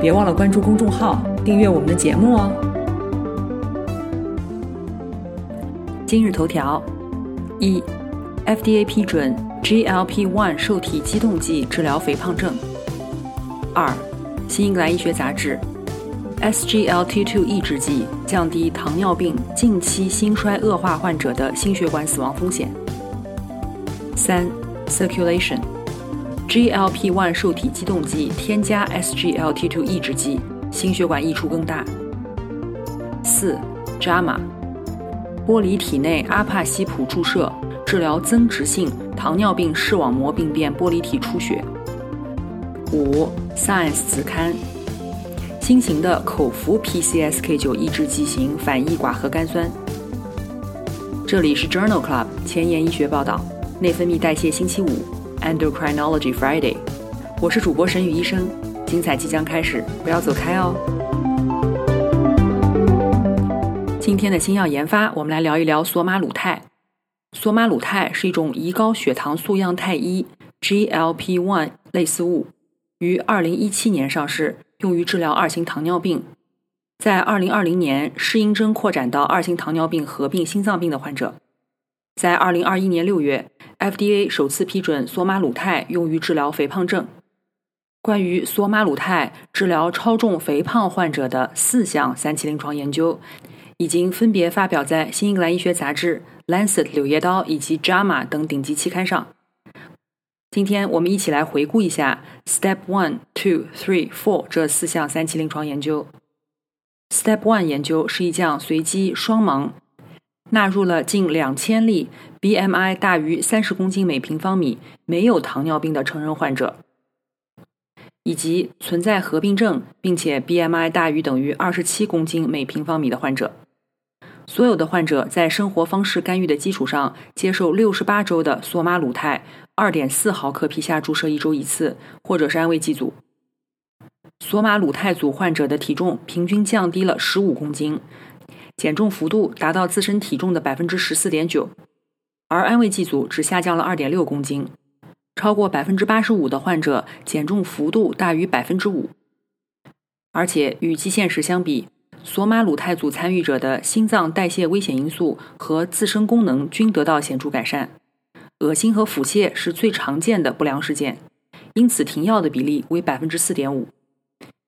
别忘了关注公众号，订阅我们的节目哦。今日头条：一，FDA 批准 GLP-1 受体激动剂治疗肥胖症。二，新英格兰医学杂志，SGLT2 抑制剂降低糖尿病近期心衰恶化患者的心血管死亡风险。三，Circulation。GLP-1 受体激动剂添加 SGLT2 抑制剂，心血管益处更大。四，JAMA，剥离体内阿帕西普注射，治疗增殖性糖尿病视网膜病变剥离体出血。五，Science 子刊，新型的口服 PCSK9 抑制剂型反义寡核苷酸。这里是 Journal Club 前沿医学报道，内分泌代谢星期五。Endocrinology Friday，我是主播沈宇医生，精彩即将开始，不要走开哦。今天的新药研发，我们来聊一聊索马鲁肽。索马鲁肽是一种胰高血糖素样肽一 （GLP-1） 类似物，于2017年上市，用于治疗二型糖尿病。在2020年，适应症扩展到二型糖尿病合并心脏病的患者。在二零二一年六月，FDA 首次批准索马鲁肽用于治疗肥胖症。关于索马鲁肽治疗超重肥胖患者的四项三期临床研究，已经分别发表在《新英格兰医学杂志》、《Lancet》柳叶刀以及《JAMA》等顶级期刊上。今天我们一起来回顾一下 Step One、Two、Three、Four 这四项三期临床研究。Step One 研究是一项随机双盲。纳入了近两千例 BMI 大于三十公斤每平方米、没有糖尿病的成人患者，以及存在合并症并且 BMI 大于等于二十七公斤每平方米的患者。所有的患者在生活方式干预的基础上，接受六十八周的索马鲁肽二点四毫克皮下注射一周一次，或者是安慰剂组。索马鲁肽组患者的体重平均降低了十五公斤。减重幅度达到自身体重的百分之十四点九，而安慰剂组只下降了二点六公斤，超过百分之八十五的患者减重幅度大于百分之五，而且与基线时相比，索马鲁肽组参与者的心脏代谢危险因素和自身功能均得到显著改善，恶心和腹泻是最常见的不良事件，因此停药的比例为百分之四点五。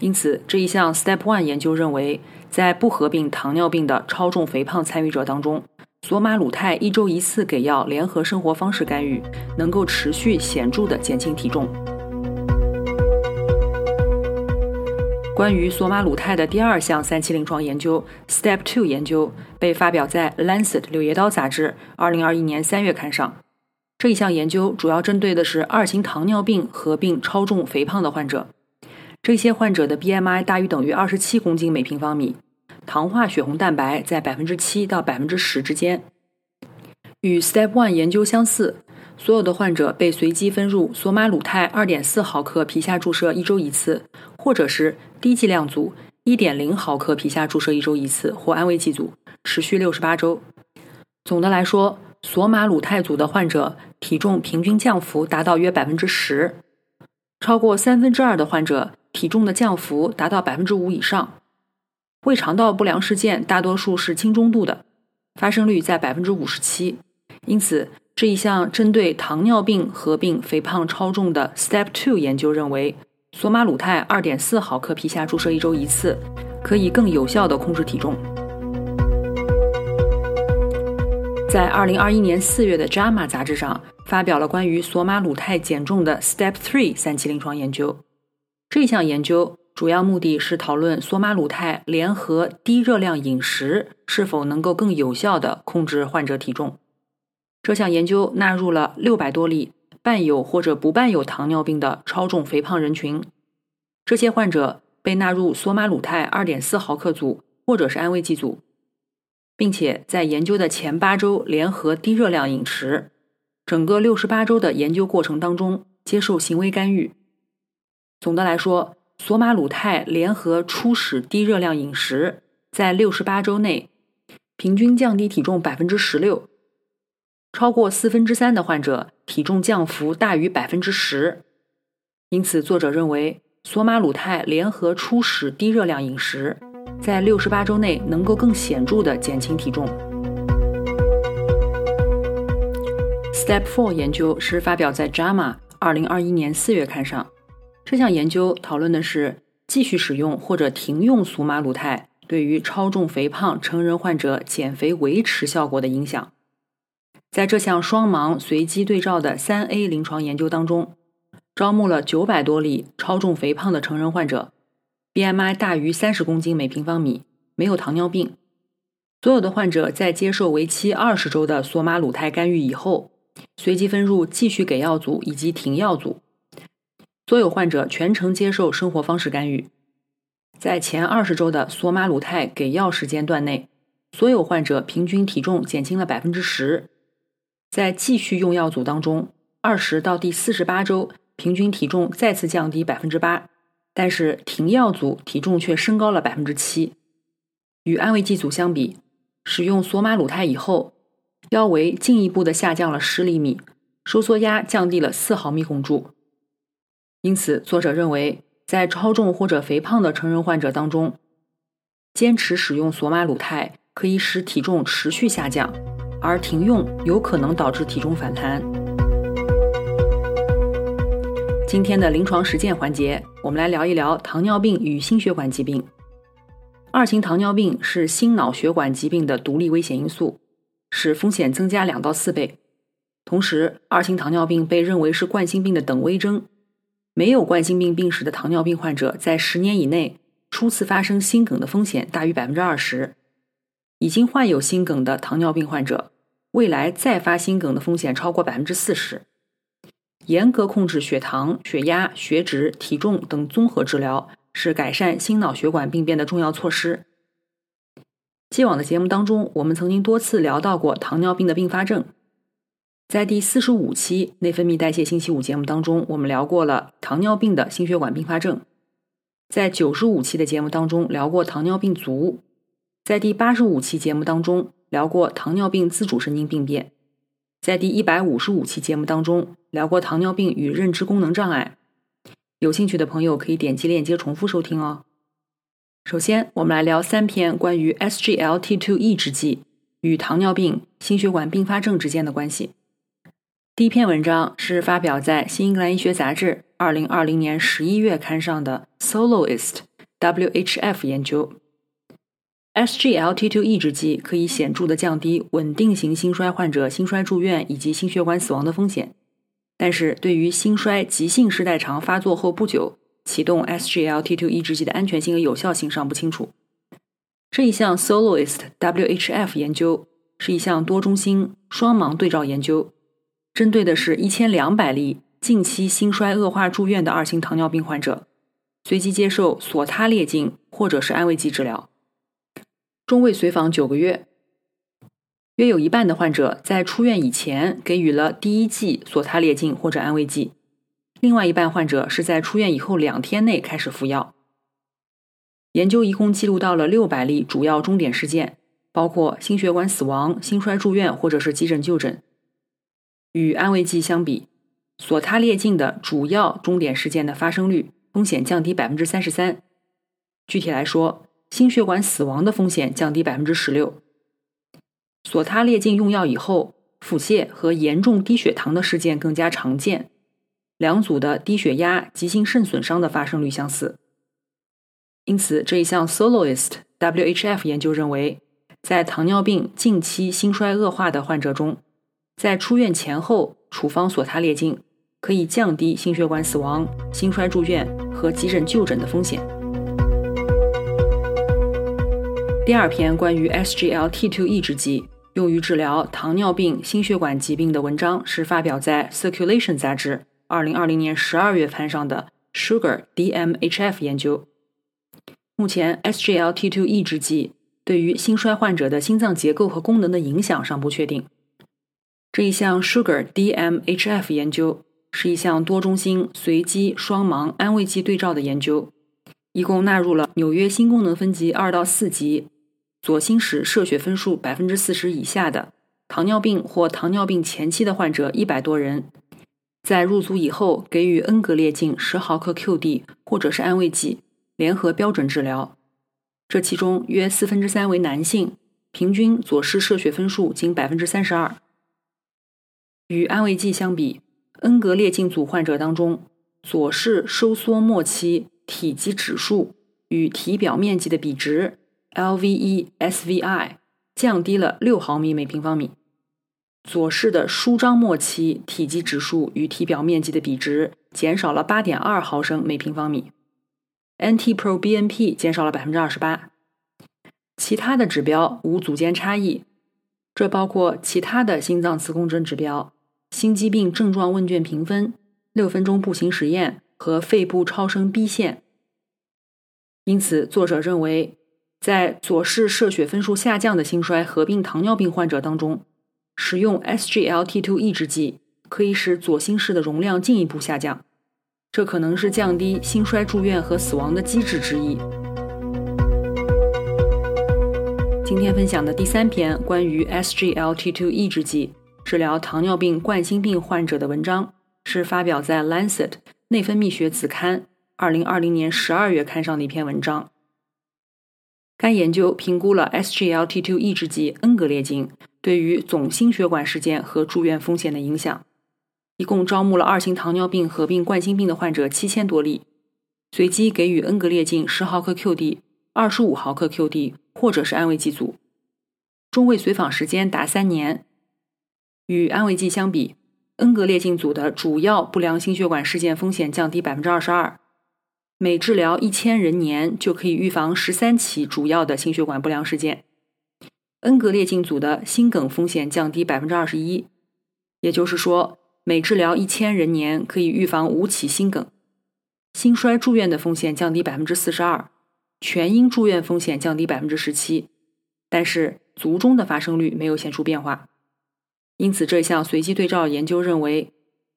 因此，这一项 Step One 研究认为，在不合并糖尿病的超重肥胖参与者当中，索马鲁肽一周一次给药联合生活方式干预，能够持续显著的减轻体重。关于索马鲁肽的第二项三期临床研究 Step Two 研究被发表在《Lancet》柳叶刀杂志二零二一年三月刊上。这一项研究主要针对的是二型糖尿病合并超重肥胖的患者。这些患者的 BMI 大于等于二十七公斤每平方米，糖化血红蛋白在百分之七到百分之十之间。与 Step One 研究相似，所有的患者被随机分入索马鲁肽二点四毫克皮下注射一周一次，或者是低剂量组一点零毫克皮下注射一周一次，或安慰剂组，持续六十八周。总的来说，索马鲁肽组的患者体重平均降幅达到约百分之十，超过三分之二的患者。体重的降幅达到百分之五以上，胃肠道不良事件大多数是轻中度的，发生率在百分之五十七。因此，这一项针对糖尿病合并肥胖超重的 Step Two 研究认为，索马鲁肽二点四毫克皮下注射一周一次，可以更有效的控制体重。在二零二一年四月的 JAMA 杂志上，发表了关于索马鲁肽减重的 Step Three 三期临床研究。这项研究主要目的是讨论索马鲁肽联合低热量饮食是否能够更有效地控制患者体重。这项研究纳入了六百多例伴有或者不伴有糖尿病的超重肥胖人群，这些患者被纳入索马鲁肽2.4毫克组或者是安慰剂组，并且在研究的前八周联合低热量饮食，整个六十八周的研究过程当中接受行为干预。总的来说，索马鲁肽联合初始低热量饮食，在六十八周内平均降低体重百分之十六，超过四分之三的患者体重降幅大于百分之十。因此，作者认为。索马鲁肽联合初始低热量饮食，在六十八周内能够更显著地减轻体重。Step Four 研究是发表在《JAMA》二零二一年四月刊上。这项研究讨论的是继续使用或者停用索马鲁肽对于超重肥胖成人患者减肥维持效果的影响。在这项双盲随机对照的三 A 临床研究当中。招募了九百多例超重肥胖的成人患者，BMI 大于三十公斤每平方米，没有糖尿病。所有的患者在接受为期二十周的索马鲁肽干预以后，随机分入继续给药组以及停药组。所有患者全程接受生活方式干预。在前二十周的索马鲁肽给药时间段内，所有患者平均体重减轻了百分之十。在继续用药组当中，二十到第四十八周。平均体重再次降低百分之八，但是停药组体重却升高了百分之七。与安慰剂组相比，使用索马鲁肽以后，腰围进一步的下降了十厘米，收缩压降低了四毫米汞柱。因此，作者认为，在超重或者肥胖的成人患者当中，坚持使用索马鲁肽可以使体重持续下降，而停用有可能导致体重反弹。今天的临床实践环节，我们来聊一聊糖尿病与心血管疾病。二型糖尿病是心脑血管疾病的独立危险因素，使风险增加两到四倍。同时，二型糖尿病被认为是冠心病的等危征。没有冠心病病史的糖尿病患者，在十年以内初次发生心梗的风险大于百分之二十。已经患有心梗的糖尿病患者，未来再发心梗的风险超过百分之四十。严格控制血糖、血压、血脂、体重等综合治疗是改善心脑血管病变的重要措施。既往的节目当中，我们曾经多次聊到过糖尿病的并发症。在第四十五期内分泌代谢星期五节目当中，我们聊过了糖尿病的心血管并发症。在九十五期的节目当中聊过糖尿病足。在第八十五期节目当中聊过糖尿病自主神经病变。在第一百五十五期节目当中聊过糖尿病与认知功能障碍，有兴趣的朋友可以点击链接重复收听哦。首先，我们来聊三篇关于 SGLT2 抑制剂与糖尿病、心血管并发症之间的关系。第一篇文章是发表在《新英格兰医学杂志》二零二零年十一月刊上的 Soloist WHF 研究。SGLT2 抑制剂可以显著的降低稳定型心衰患者心衰住院以及心血管死亡的风险，但是对于心衰急性室代偿发作后不久启动 SGLT2 抑制剂的安全性和有效性尚不清楚。这一项 Soloist WHF 研究是一项多中心双盲对照研究，针对的是一千两百例近期心衰恶化住院的二型糖尿病患者，随机接受索他列净或者是安慰剂治疗。中位随访九个月，约有一半的患者在出院以前给予了第一剂索他列净或者安慰剂，另外一半患者是在出院以后两天内开始服药。研究一共记录到了六百例主要终点事件，包括心血管死亡、心衰住院或者是急诊就诊。与安慰剂相比，索他列净的主要终点事件的发生率风险降低百分之三十三。具体来说，心血管死亡的风险降低百分之十六。索他列净用药以后，腹泻和严重低血糖的事件更加常见。两组的低血压、急性肾损伤的发生率相似。因此，这一项 Soloist WHF 研究认为，在糖尿病近期心衰恶化的患者中，在出院前后处方索他列净，可以降低心血管死亡、心衰住院和急诊就诊的风险。第二篇关于 SGLT2 抑制剂用于治疗糖尿病、心血管疾病的文章是发表在《Circulation》杂志2020年12月刊上的 Sugar DMHF 研究。目前，SGLT2 抑制剂对于心衰患者的心脏结构和功能的影响尚不确定。这一项 Sugar DMHF 研究是一项多中心随机双盲安慰剂对照的研究，一共纳入了纽约新功能分级二到四级、左心室射血分数百分之四十以下的糖尿病或糖尿病前期的患者一百多人，在入组以后给予恩格列净十毫克 QD 或者是安慰剂。联合标准治疗，这其中约四分之三为男性，平均左室射血分数仅百分之三十二。与安慰剂相比，恩格列净组患者当中，左室收缩末期体积指数与体表面积的比值 （LVE/SVI） 降低了六毫米每平方米；左室的舒张末期体积指数与体表面积的比值减少了八点二毫升每平方米。NT-proBNP 减少了百分之二十八，其他的指标无组间差异，这包括其他的心脏磁共振指标、心肌病症状问卷评分、六分钟步行实验和肺部超声 B 线。因此，作者认为，在左室射血分数下降的心衰合并糖尿病患者当中，使用 SGLT2 抑制剂可以使左心室的容量进一步下降。这可能是降低心衰住院和死亡的机制之一。今天分享的第三篇关于 SGLT2 抑制剂治疗糖尿病冠心病患者的文章，是发表在《Lancet 内分泌学子刊》二零二零年十二月刊上的一篇文章。该研究评估了 SGLT2 抑制剂恩格列净对于总心血管事件和住院风险的影响。一共招募了二型糖尿病合并冠心病的患者七千多例，随机给予恩格列净十毫克 QD、二十五毫克 QD 或者是安慰剂组，中位随访时间达三年。与安慰剂相比，恩格列净组的主要不良心血管事件风险降低百分之二十二，每治疗一千人年就可以预防十三起主要的心血管不良事件。恩格列净组的心梗风险降低百分之二十一，也就是说。每治疗一千人年，可以预防五起心梗；心衰住院的风险降低百分之四十二，全因住院风险降低百分之十七，但是卒中的发生率没有显著变化。因此，这项随机对照研究认为，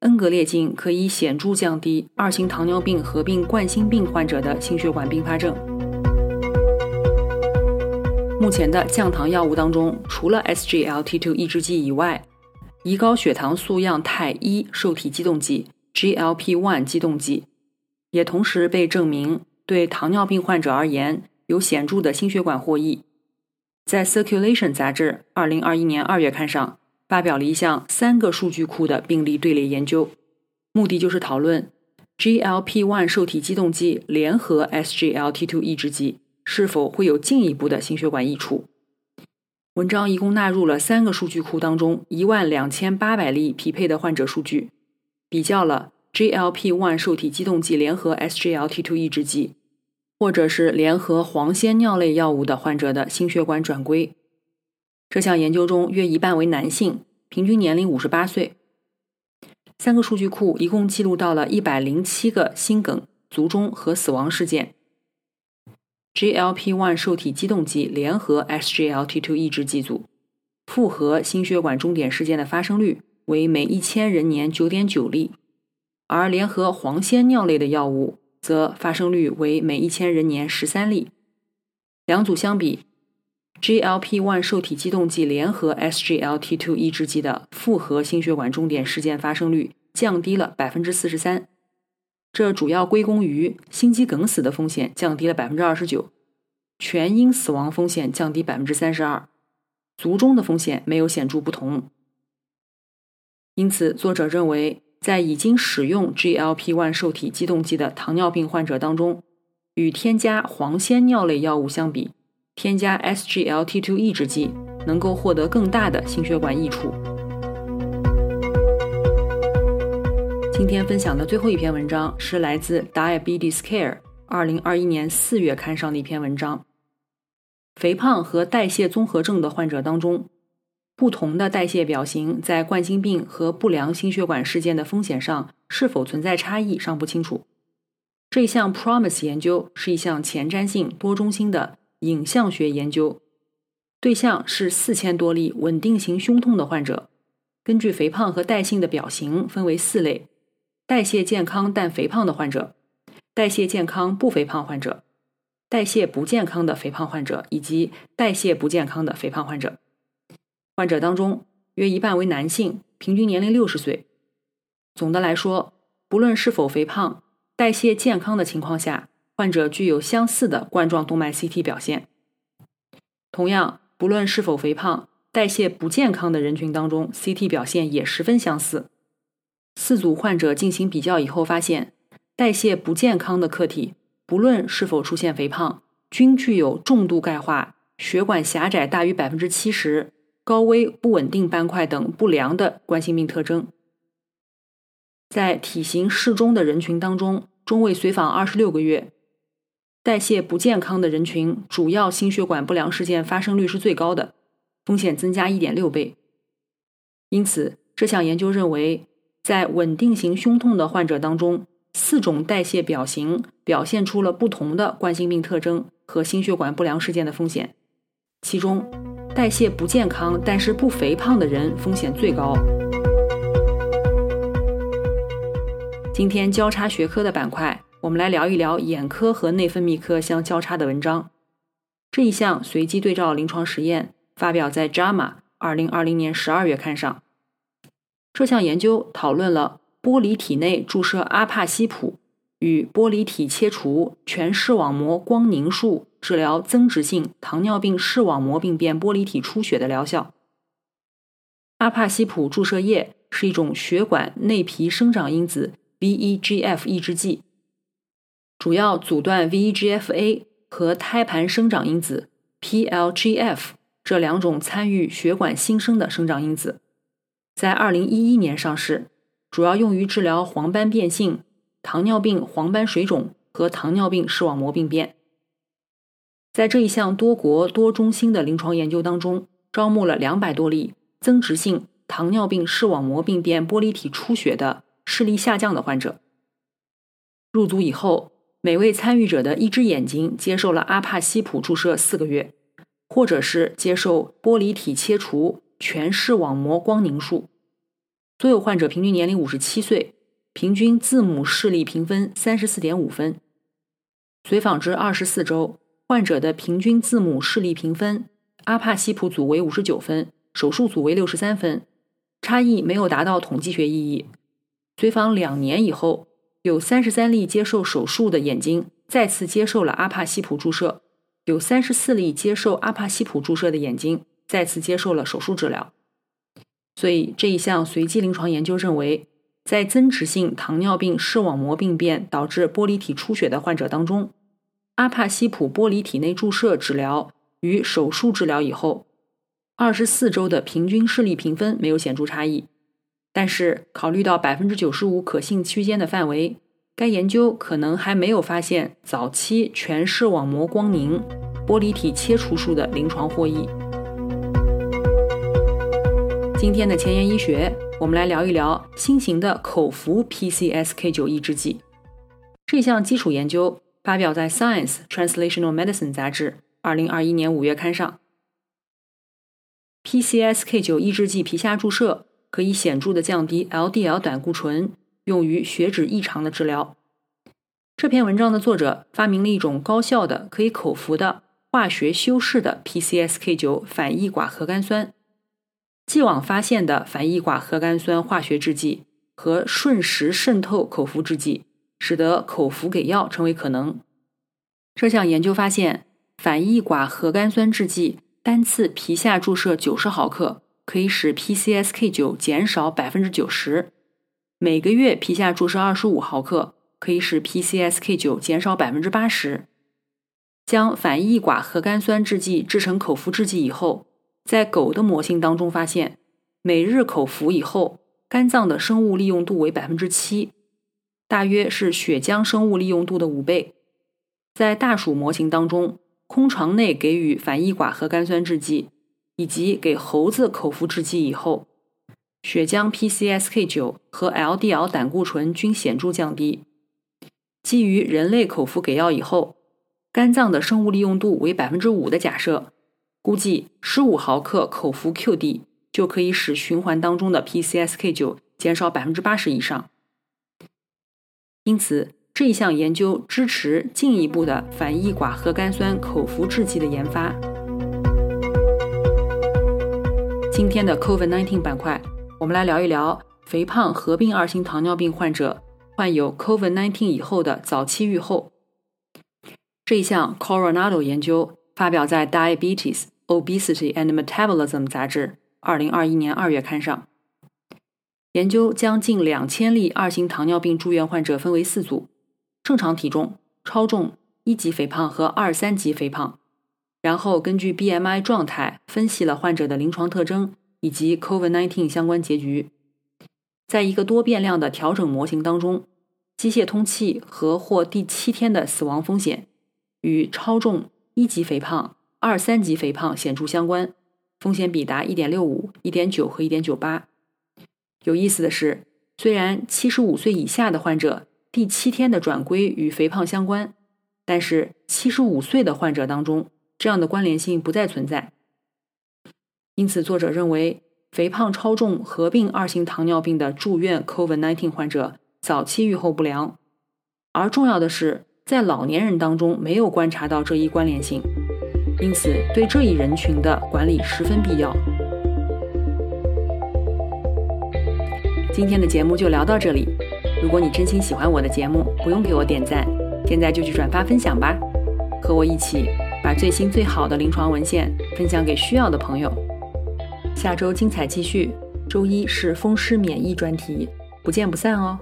恩格列净可以显著降低二型糖尿病合并冠心病患者的心血管并发症。目前的降糖药物当中，除了 SGLT2 抑制剂以外，胰高血糖素样肽一受体激动剂 （GLP-1） 激动剂也同时被证明对糖尿病患者而言有显著的心血管获益。在《Circulation》杂志二零二一年二月刊上发表了一项三个数据库的病例队列研究，目的就是讨论 GLP-1 受体激动剂联合 SGLT2 抑制剂是否会有进一步的心血管益处。文章一共纳入了三个数据库当中一万两千八百例匹配的患者数据，比较了 GLP-1 受体激动剂联合 SGLT2 抑制剂，或者是联合黄仙尿类药物的患者的心血管转归。这项研究中约一半为男性，平均年龄五十八岁。三个数据库一共记录到了一百零七个心梗、卒中和死亡事件。GLP-1 受体激动剂联合 SGLT2 抑制剂组，复合心血管终点事件的发生率为每一千人年九点九例，而联合磺酰尿类的药物则发生率为每一千人年十三例。两组相比，GLP-1 受体激动剂联合 SGLT2 抑制剂的复合心血管终点事件发生率降低了百分之四十三。这主要归功于心肌梗死的风险降低了百分之二十九，全因死亡风险降低百分之三十二，卒中的风险没有显著不同。因此，作者认为，在已经使用 GLP-1 受体激动剂的糖尿病患者当中，与添加黄酰尿类药物相比，添加 SGLT2 抑制剂能够获得更大的心血管益处。今天分享的最后一篇文章是来自《Diabetes Care》二零二一年四月刊上的一篇文章。肥胖和代谢综合症的患者当中，不同的代谢表型在冠心病和不良心血管事件的风险上是否存在差异尚不清楚。这项 PROMISE 研究是一项前瞻性多中心的影像学研究，对象是四千多例稳定型胸痛的患者，根据肥胖和代谢的表型分为四类：代谢健康但肥胖的患者、代谢健康不肥胖患者、代谢不健康的肥胖患者以及代谢不健康的肥胖患者。患者当中约一半为男性，平均年龄六十岁。总的来说，不论是否肥胖。代谢健康的情况下，患者具有相似的冠状动脉 CT 表现。同样，不论是否肥胖，代谢不健康的人群当中，CT 表现也十分相似。四组患者进行比较以后发现，代谢不健康的客体，不论是否出现肥胖，均具有重度钙化、血管狭窄大于百分之七十、高危不稳定斑块等不良的冠心病特征。在体型适中的人群当中。中位随访二十六个月，代谢不健康的人群主要心血管不良事件发生率是最高的，风险增加一点六倍。因此，这项研究认为，在稳定型胸痛的患者当中，四种代谢表型表现出了不同的冠心病特征和心血管不良事件的风险。其中，代谢不健康但是不肥胖的人风险最高。今天交叉学科的板块，我们来聊一聊眼科和内分泌科相交叉的文章。这一项随机对照临床实验发表在《JAMA》二零二零年十二月刊上。这项研究讨论了玻璃体内注射阿帕西普与玻璃体切除全视网膜光凝术治疗增殖性糖尿病视网膜病变玻璃体出血的疗效。阿帕西普注射液是一种血管内皮生长因子。VEGF 抑制剂主要阻断 VEGF-A 和胎盘生长因子 PLGF 这两种参与血管新生的生长因子，在2011年上市，主要用于治疗黄斑变性、糖尿病黄斑水肿和糖尿病视网膜病变。在这一项多国多中心的临床研究当中，招募了两百多例增殖性糖尿病视网膜病变玻璃体出血的。视力下降的患者入组以后，每位参与者的一只眼睛接受了阿帕西普注射四个月，或者是接受玻璃体切除全视网膜光凝术。所有患者平均年龄五十七岁，平均字母视力评分三十四点五分。随访至二十四周，患者的平均字母视力评分，阿帕西普组为五十九分，手术组为六十三分，差异没有达到统计学意义。随访两年以后，有三十三例接受手术的眼睛再次接受了阿帕西普注射，有三十四例接受阿帕西普注射的眼睛再次接受了手术治疗。所以这一项随机临床研究认为，在增殖性糖尿病视网膜病变导致玻璃体出血的患者当中，阿帕西普玻璃体内注射治疗与手术治疗以后，二十四周的平均视力评分没有显著差异。但是，考虑到百分之九十五可信区间的范围，该研究可能还没有发现早期全视网膜光凝玻璃体切除术的临床获益。今天的前沿医学，我们来聊一聊新型的口服 PCSK9 抑制剂。这项基础研究发表在《Science Translational Medicine》杂志二零二一年五月刊上。PCSK9 抑制剂皮下注射。可以显著的降低 LDL 胆固醇，用于血脂异常的治疗。这篇文章的作者发明了一种高效的、可以口服的化学修饰的 PCSK9 反异寡核苷酸。既往发现的反异寡核苷酸化学制剂和瞬时渗透口服制剂，使得口服给药成为可能。这项研究发现，反异寡核苷酸制剂单次皮下注射九十毫克。可以使 PCSK9 减少百分之九十，每个月皮下注射二十五毫克，可以使 PCSK9 减少百分之八十。将反异寡核苷酸制剂制成口服制剂以后，在狗的模型当中发现，每日口服以后，肝脏的生物利用度为百分之七，大约是血浆生物利用度的五倍。在大鼠模型当中，空床内给予反异寡核苷酸制剂。以及给猴子口服制剂以后，血浆 PCSK9 和 LDL 胆固醇均显著降低。基于人类口服给药以后，肝脏的生物利用度为百分之五的假设，估计十五毫克口服 QD 就可以使循环当中的 PCSK9 减少百分之八十以上。因此，这一项研究支持进一步的反异寡核苷酸口服制剂的研发。今天的 COVID-19 板块，我们来聊一聊肥胖合并二型糖尿病患者患有 COVID-19 以后的早期预后。这一项 Coronado 研究发表在《Diabetes, Obesity and Metabolism》杂志2021年2月刊上。研究将近两千例二型糖尿病住院患者分为四组：正常体重、超重、一级肥胖和二三级肥胖。然后根据 BMI 状态分析了患者的临床特征以及 COVID-19 相关结局，在一个多变量的调整模型当中，机械通气和或第七天的死亡风险与超重、一级肥胖、二三级肥胖显著相关，风险比达1.65、1.9和1.98。有意思的是，虽然75岁以下的患者第七天的转归与肥胖相关，但是75岁的患者当中，这样的关联性不再存在，因此作者认为，肥胖超重合并二型糖尿病的住院 COVID-19 患者早期预后不良，而重要的是，在老年人当中没有观察到这一关联性，因此对这一人群的管理十分必要。今天的节目就聊到这里，如果你真心喜欢我的节目，不用给我点赞，现在就去转发分享吧，和我一起。把最新最好的临床文献分享给需要的朋友。下周精彩继续，周一是风湿免疫专题，不见不散哦。